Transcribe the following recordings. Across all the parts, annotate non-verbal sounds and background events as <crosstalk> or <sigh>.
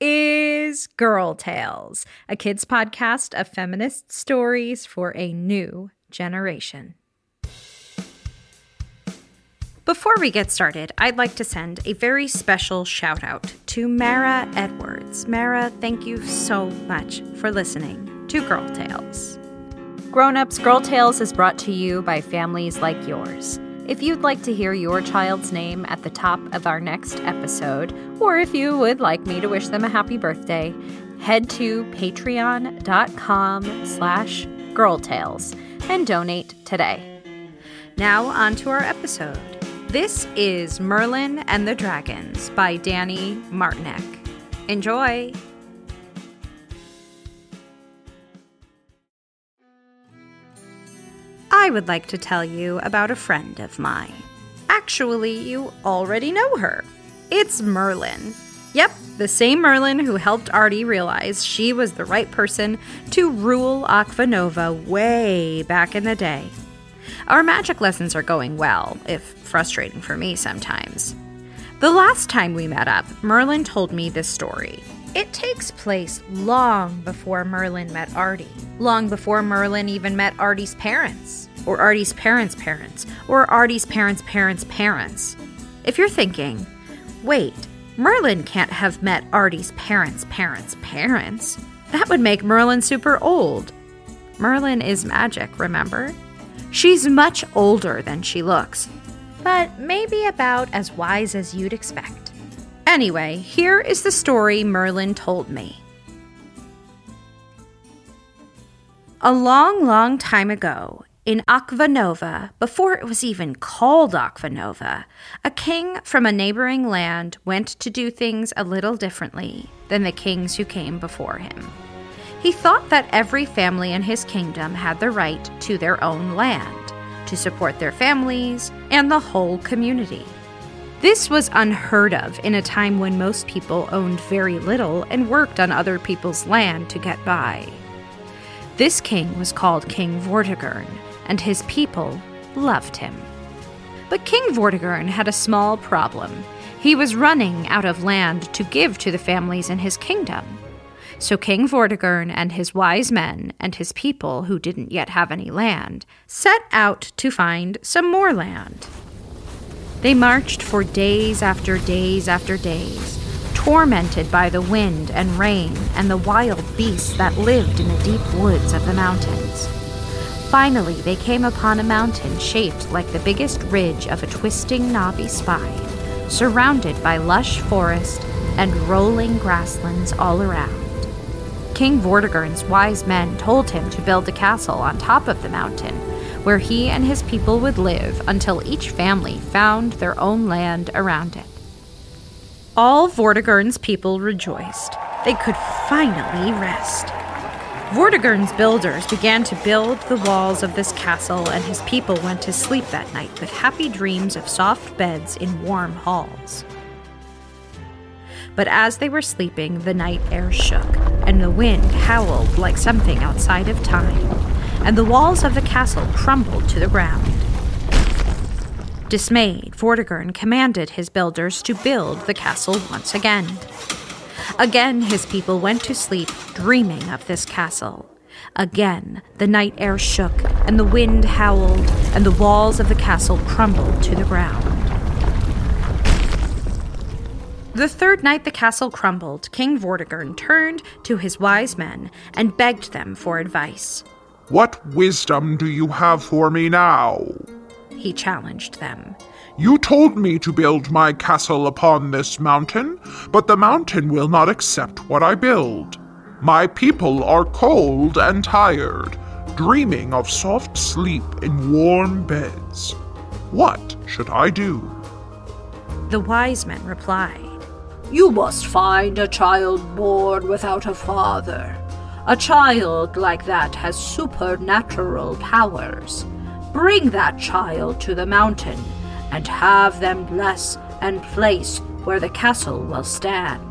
is Girl Tales, a kids podcast of feminist stories for a new generation. Before we get started, I'd like to send a very special shout out to Mara Edwards. Mara, thank you so much for listening to Girl Tales. Grown Ups Girl Tales is brought to you by families like yours. If you'd like to hear your child's name at the top of our next episode, or if you would like me to wish them a happy birthday, head to patreon.com slash girltales and donate today. Now on to our episode. This is Merlin and the Dragons by Danny Martinek. Enjoy! I would like to tell you about a friend of mine. Actually, you already know her. It's Merlin. Yep, the same Merlin who helped Artie realize she was the right person to rule Aquanova way back in the day. Our magic lessons are going well, if frustrating for me sometimes. The last time we met up, Merlin told me this story. It takes place long before Merlin met Artie, long before Merlin even met Artie's parents, or Artie's parents' parents, or Artie's parents' parents' parents. If you're thinking, wait, Merlin can't have met Artie's parents' parents' parents, that would make Merlin super old. Merlin is magic, remember? She's much older than she looks, but maybe about as wise as you'd expect. Anyway, here is the story Merlin told me. A long, long time ago, in Akvanova, before it was even called Akvanova, a king from a neighboring land went to do things a little differently than the kings who came before him. He thought that every family in his kingdom had the right to their own land, to support their families and the whole community. This was unheard of in a time when most people owned very little and worked on other people's land to get by. This king was called King Vortigern, and his people loved him. But King Vortigern had a small problem. He was running out of land to give to the families in his kingdom. So King Vortigern and his wise men and his people, who didn't yet have any land, set out to find some more land. They marched for days after days after days, tormented by the wind and rain and the wild beasts that lived in the deep woods of the mountains. Finally, they came upon a mountain shaped like the biggest ridge of a twisting knobby spine, surrounded by lush forest and rolling grasslands all around. King Vortigern's wise men told him to build a castle on top of the mountain, where he and his people would live until each family found their own land around it. All Vortigern's people rejoiced. They could finally rest. Vortigern's builders began to build the walls of this castle, and his people went to sleep that night with happy dreams of soft beds in warm halls. But as they were sleeping, the night air shook, and the wind howled like something outside of time, and the walls of the castle crumbled to the ground. Dismayed, Vortigern commanded his builders to build the castle once again. Again, his people went to sleep, dreaming of this castle. Again, the night air shook, and the wind howled, and the walls of the castle crumbled to the ground. The third night the castle crumbled, King Vortigern turned to his wise men and begged them for advice. What wisdom do you have for me now? He challenged them. You told me to build my castle upon this mountain, but the mountain will not accept what I build. My people are cold and tired, dreaming of soft sleep in warm beds. What should I do? The wise men replied, You must find a child born without a father. A child like that has supernatural powers. Bring that child to the mountain and have them bless and place where the castle will stand.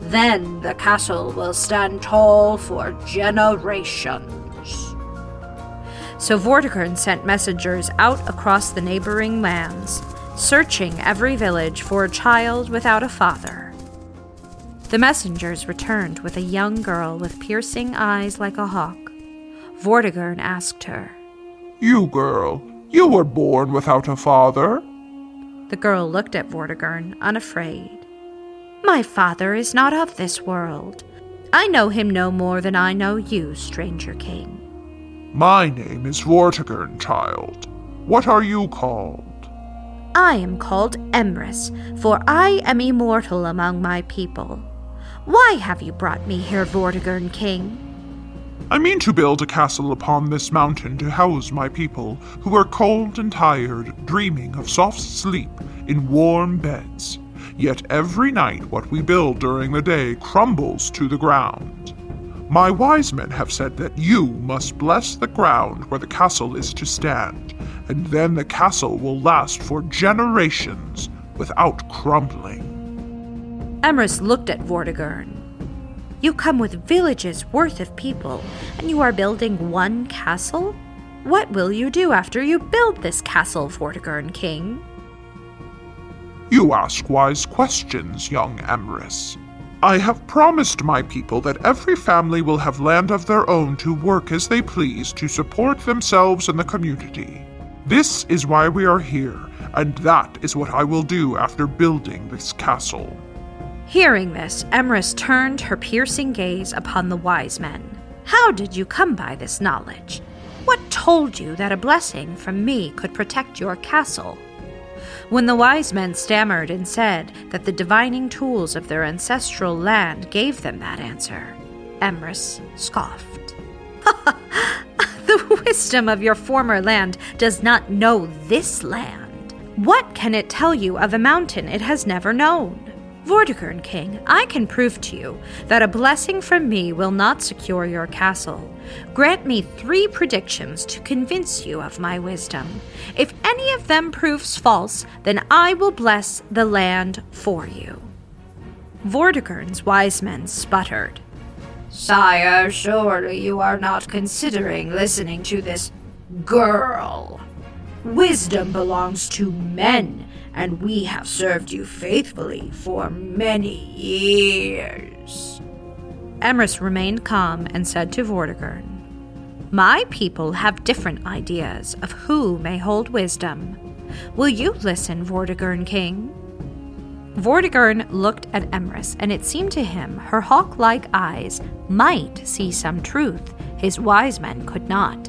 Then the castle will stand tall for generations. So Vortigern sent messengers out across the neighboring lands, searching every village for a child without a father. The messengers returned with a young girl with piercing eyes like a hawk. Vortigern asked her, You girl, you were born without a father. The girl looked at Vortigern, unafraid. My father is not of this world. I know him no more than I know you, stranger king. My name is Vortigern, child. What are you called? I am called Emrys, for I am immortal among my people. Why have you brought me here, Vortigern king? I mean to build a castle upon this mountain to house my people, who are cold and tired, dreaming of soft sleep in warm beds. Yet every night what we build during the day crumbles to the ground. My wise men have said that you must bless the ground where the castle is to stand, and then the castle will last for generations without crumbling. Emrys looked at Vortigern. You come with villages worth of people, and you are building one castle? What will you do after you build this castle, Vortigern King? You ask wise questions, young Emrys. I have promised my people that every family will have land of their own to work as they please to support themselves and the community. This is why we are here, and that is what I will do after building this castle. Hearing this, Emrys turned her piercing gaze upon the wise men. How did you come by this knowledge? What told you that a blessing from me could protect your castle? When the wise men stammered and said that the divining tools of their ancestral land gave them that answer, Emrys scoffed. <laughs> the wisdom of your former land does not know this land. What can it tell you of a mountain it has never known? Vortigern King, I can prove to you that a blessing from me will not secure your castle. Grant me three predictions to convince you of my wisdom. If any of them proves false, then I will bless the land for you. Vortigern's wise men sputtered. Sire, surely you are not considering listening to this girl. Wisdom belongs to men and we have served you faithfully for many years. Emrys remained calm and said to Vortigern, My people have different ideas of who may hold wisdom. Will you listen, Vortigern King? Vortigern looked at Emrys, and it seemed to him her hawk like eyes might see some truth his wise men could not.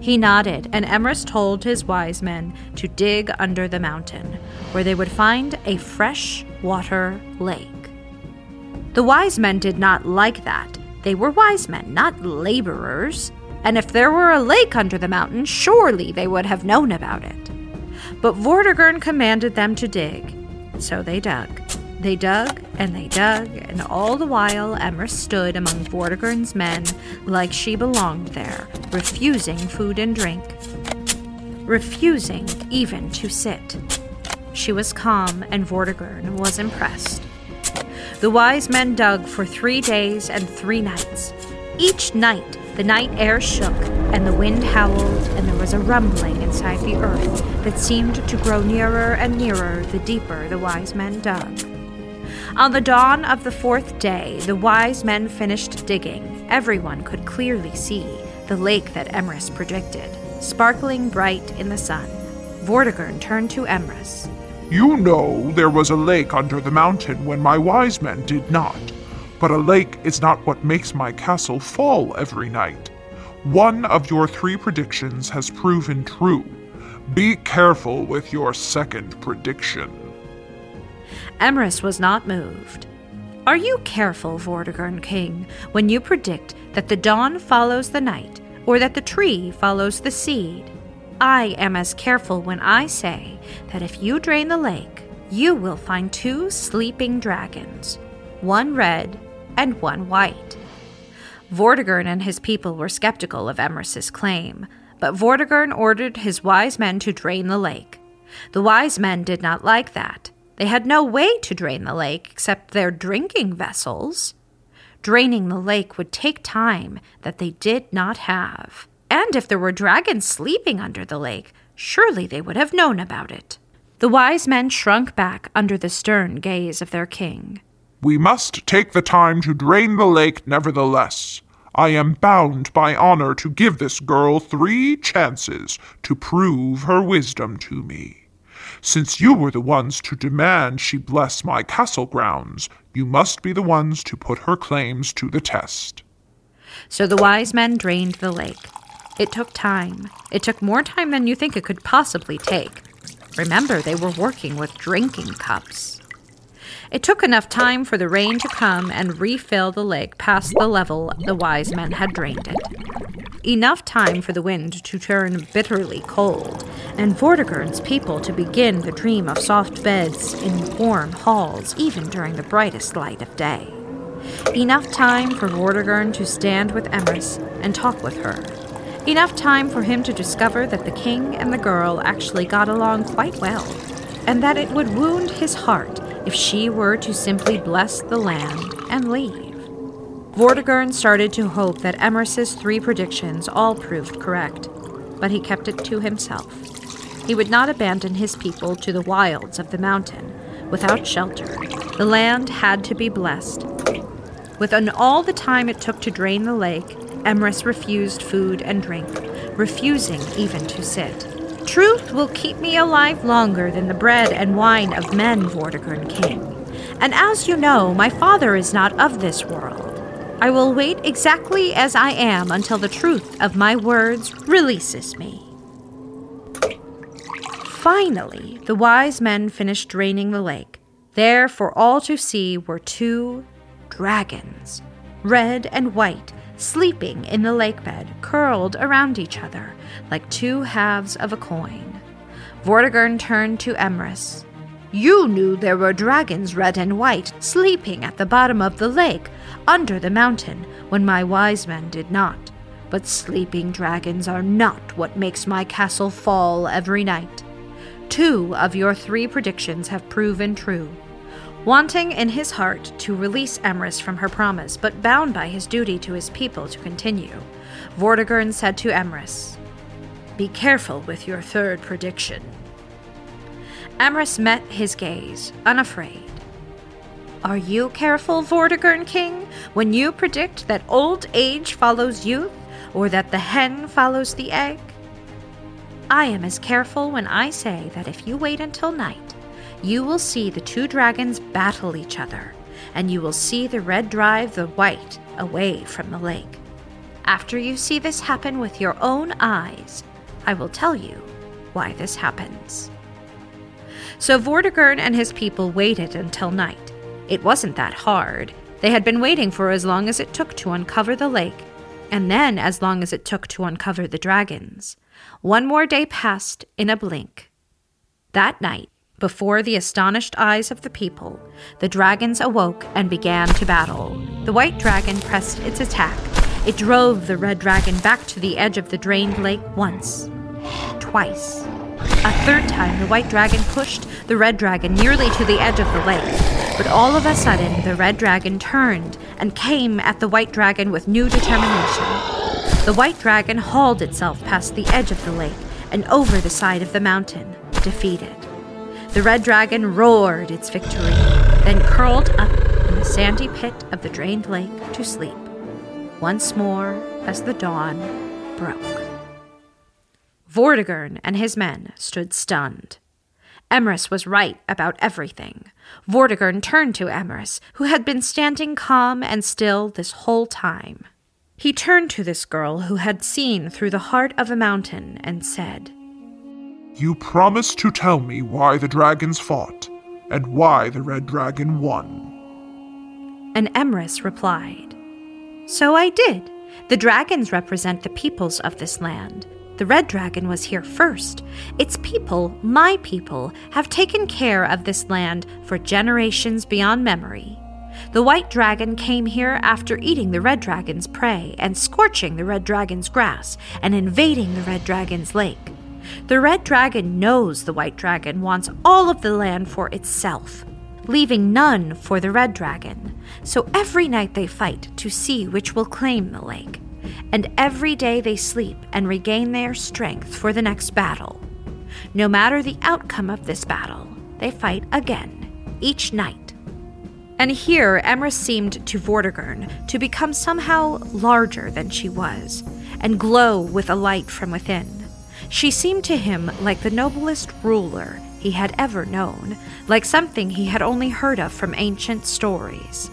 He nodded, and Emrys told his wise men to dig under the mountain, where they would find a fresh water lake. The wise men did not like that. They were wise men, not laborers. And if there were a lake under the mountain, surely they would have known about it. But Vortigern commanded them to dig, so they dug. They dug and they dug, and all the while Emrys stood among Vortigern's men like she belonged there, refusing food and drink, refusing even to sit. She was calm, and Vortigern was impressed. The wise men dug for three days and three nights. Each night, the night air shook, and the wind howled, and there was a rumbling inside the earth that seemed to grow nearer and nearer the deeper the wise men dug. On the dawn of the fourth day, the wise men finished digging. Everyone could clearly see the lake that Emrys predicted, sparkling bright in the sun. Vortigern turned to Emrys. You know there was a lake under the mountain when my wise men did not. But a lake is not what makes my castle fall every night. One of your three predictions has proven true. Be careful with your second prediction. Emrys was not moved. Are you careful, Vortigern King, when you predict that the dawn follows the night, or that the tree follows the seed? I am as careful when I say that if you drain the lake, you will find two sleeping dragons, one red and one white. Vortigern and his people were skeptical of Emrys's claim, but Vortigern ordered his wise men to drain the lake. The wise men did not like that. They had no way to drain the lake except their drinking vessels. Draining the lake would take time that they did not have. And if there were dragons sleeping under the lake, surely they would have known about it. The wise men shrunk back under the stern gaze of their king. We must take the time to drain the lake nevertheless. I am bound by honor to give this girl three chances to prove her wisdom to me. Since you were the ones to demand she bless my castle grounds, you must be the ones to put her claims to the test. So the wise men drained the lake. It took time. It took more time than you think it could possibly take. Remember, they were working with drinking cups. It took enough time for the rain to come and refill the lake past the level the wise men had drained it. Enough time for the wind to turn bitterly cold, and Vortigern's people to begin the dream of soft beds in warm halls even during the brightest light of day. Enough time for Vortigern to stand with Emrys and talk with her, Enough time for him to discover that the king and the girl actually got along quite well, and that it would wound his heart if she were to simply bless the land and leave. Vortigern started to hope that Emrys's three predictions all proved correct, but he kept it to himself. He would not abandon his people to the wilds of the mountain without shelter. The land had to be blessed. Within all the time it took to drain the lake, Emrys refused food and drink, refusing even to sit. Truth will keep me alive longer than the bread and wine of men, Vortigern King. And as you know, my father is not of this world. I will wait exactly as I am until the truth of my words releases me. Finally, the wise men finished draining the lake. There, for all to see, were two dragons, red and white, sleeping in the lake bed, curled around each other like two halves of a coin. Vortigern turned to Emrys. You knew there were dragons, red and white, sleeping at the bottom of the lake, under the mountain, when my wise men did not. But sleeping dragons are not what makes my castle fall every night. Two of your three predictions have proven true. Wanting in his heart to release Emrys from her promise, but bound by his duty to his people to continue, Vortigern said to Emrys, Be careful with your third prediction. Emrys met his gaze, unafraid. Are you careful, Vortigern King, when you predict that old age follows youth, or that the hen follows the egg? I am as careful when I say that if you wait until night, you will see the two dragons battle each other, and you will see the red drive the white away from the lake. After you see this happen with your own eyes, I will tell you why this happens. So Vortigern and his people waited until night. It wasn't that hard. They had been waiting for as long as it took to uncover the lake, and then as long as it took to uncover the dragons. One more day passed in a blink. That night, before the astonished eyes of the people, the dragons awoke and began to battle. The white dragon pressed its attack. It drove the red dragon back to the edge of the drained lake once, twice. A third time, the white dragon pushed the red dragon nearly to the edge of the lake. But all of a sudden, the red dragon turned and came at the white dragon with new determination. The white dragon hauled itself past the edge of the lake and over the side of the mountain, defeated. The red dragon roared its victory, then curled up in the sandy pit of the drained lake to sleep, once more as the dawn broke. Vortigern and his men stood stunned. Emrys was right about everything. Vortigern turned to Emrys, who had been standing calm and still this whole time. He turned to this girl who had seen through the heart of a mountain and said, You promised to tell me why the dragons fought, and why the red dragon won. And Emrys replied, So I did. The dragons represent the peoples of this land. The red dragon was here first. Its people, my people, have taken care of this land for generations beyond memory. The white dragon came here after eating the red dragon's prey and scorching the red dragon's grass and invading the red dragon's lake. The red dragon knows the white dragon wants all of the land for itself, leaving none for the red dragon. So every night they fight to see which will claim the lake and every day they sleep and regain their strength for the next battle. No matter the outcome of this battle, they fight again, each night. And here Emrys seemed to Vortigern to become somehow larger than she was, and glow with a light from within. She seemed to him like the noblest ruler he had ever known, like something he had only heard of from ancient stories.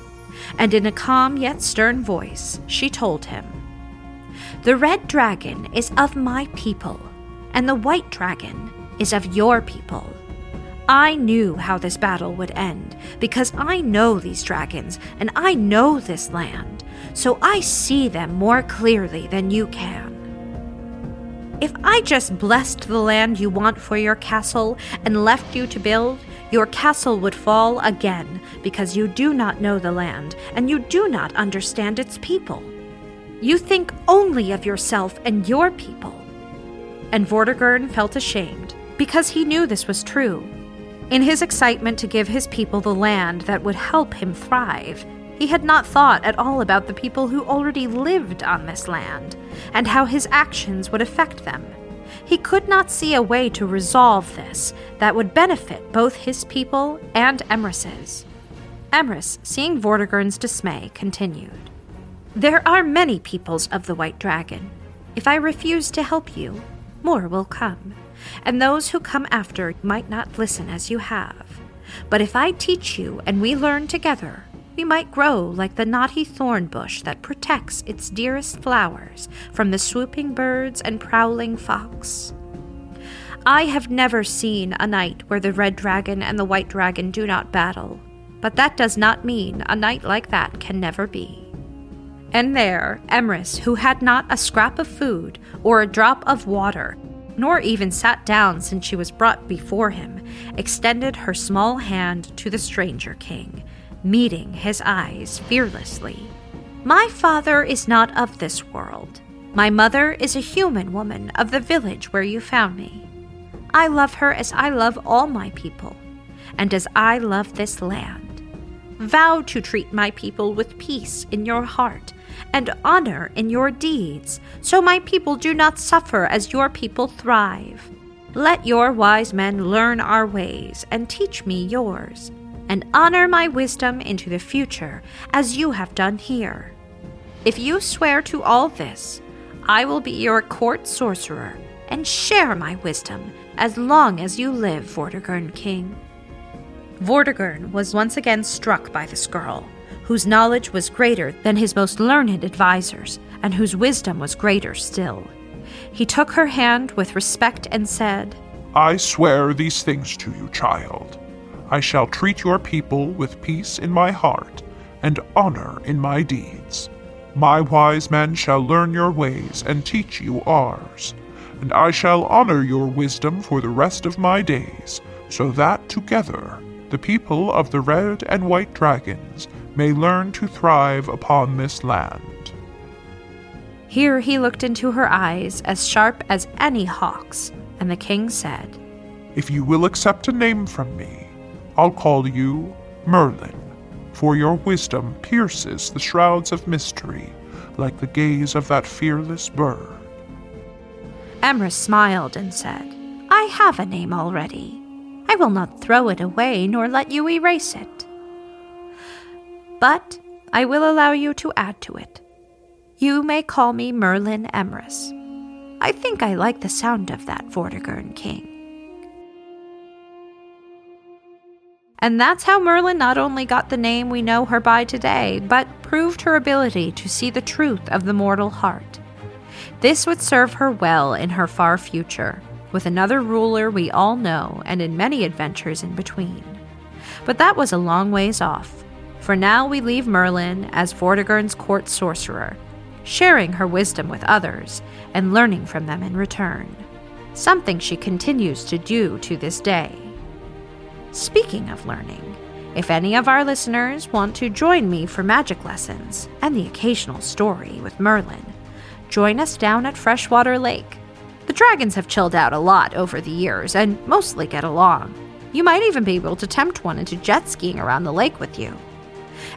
And in a calm yet stern voice, she told him the red dragon is of my people, and the white dragon is of your people. I knew how this battle would end because I know these dragons and I know this land, so I see them more clearly than you can. If I just blessed the land you want for your castle and left you to build, your castle would fall again because you do not know the land and you do not understand its people. You think only of yourself and your people. And Vortigern felt ashamed, because he knew this was true. In his excitement to give his people the land that would help him thrive, he had not thought at all about the people who already lived on this land, and how his actions would affect them. He could not see a way to resolve this that would benefit both his people and Emrys's. Emrys, seeing Vortigern's dismay, continued. There are many peoples of the White Dragon. If I refuse to help you, more will come, and those who come after might not listen as you have. But if I teach you and we learn together, we might grow like the knotty thorn bush that protects its dearest flowers from the swooping birds and prowling fox. I have never seen a night where the red dragon and the white dragon do not battle, but that does not mean a night like that can never be. And there, Emrys, who had not a scrap of food or a drop of water, nor even sat down since she was brought before him, extended her small hand to the stranger king, meeting his eyes fearlessly. My father is not of this world. My mother is a human woman of the village where you found me. I love her as I love all my people, and as I love this land. Vow to treat my people with peace in your heart and honor in your deeds, so my people do not suffer as your people thrive. Let your wise men learn our ways and teach me yours, and honor my wisdom into the future as you have done here. If you swear to all this, I will be your court sorcerer and share my wisdom as long as you live, Vortigern King. Vortigern was once again struck by this girl whose knowledge was greater than his most learned advisers, and whose wisdom was greater still. He took her hand with respect and said, I swear these things to you, child. I shall treat your people with peace in my heart and honor in my deeds. My wise men shall learn your ways and teach you ours, and I shall honor your wisdom for the rest of my days, so that together the people of the red and white dragons may learn to thrive upon this land. Here he looked into her eyes as sharp as any hawk's, and the king said, If you will accept a name from me, I'll call you Merlin, for your wisdom pierces the shrouds of mystery like the gaze of that fearless bird. Emrys smiled and said, I have a name already. I will not throw it away nor let you erase it. But I will allow you to add to it. You may call me Merlin Emrys. I think I like the sound of that, Vortigern King. And that's how Merlin not only got the name we know her by today, but proved her ability to see the truth of the mortal heart. This would serve her well in her far future, with another ruler we all know and in many adventures in between. But that was a long ways off. For now we leave Merlin as Vortigern's court sorcerer, sharing her wisdom with others and learning from them in return. Something she continues to do to this day. Speaking of learning, if any of our listeners want to join me for magic lessons and the occasional story with Merlin, join us down at Freshwater Lake. The dragons have chilled out a lot over the years and mostly get along. You might even be able to tempt one into jet skiing around the lake with you.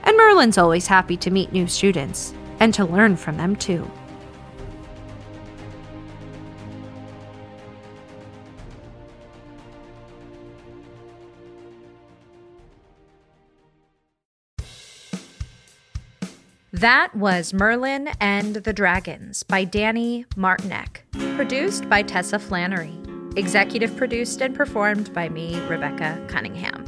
And Merlin's always happy to meet new students and to learn from them too. That was Merlin and the Dragons by Danny Martinek, produced by Tessa Flannery, executive produced and performed by me, Rebecca Cunningham.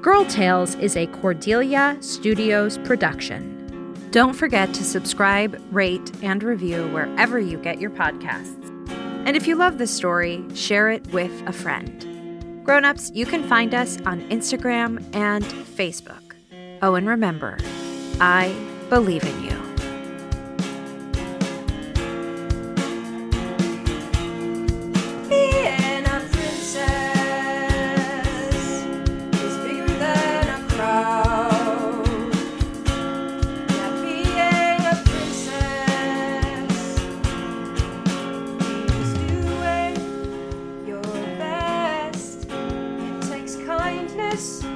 Girl Tales is a Cordelia Studios production. Don't forget to subscribe, rate, and review wherever you get your podcasts. And if you love this story, share it with a friend. Grown-ups, you can find us on Instagram and Facebook. Oh, and remember, I believe in you. Kindness,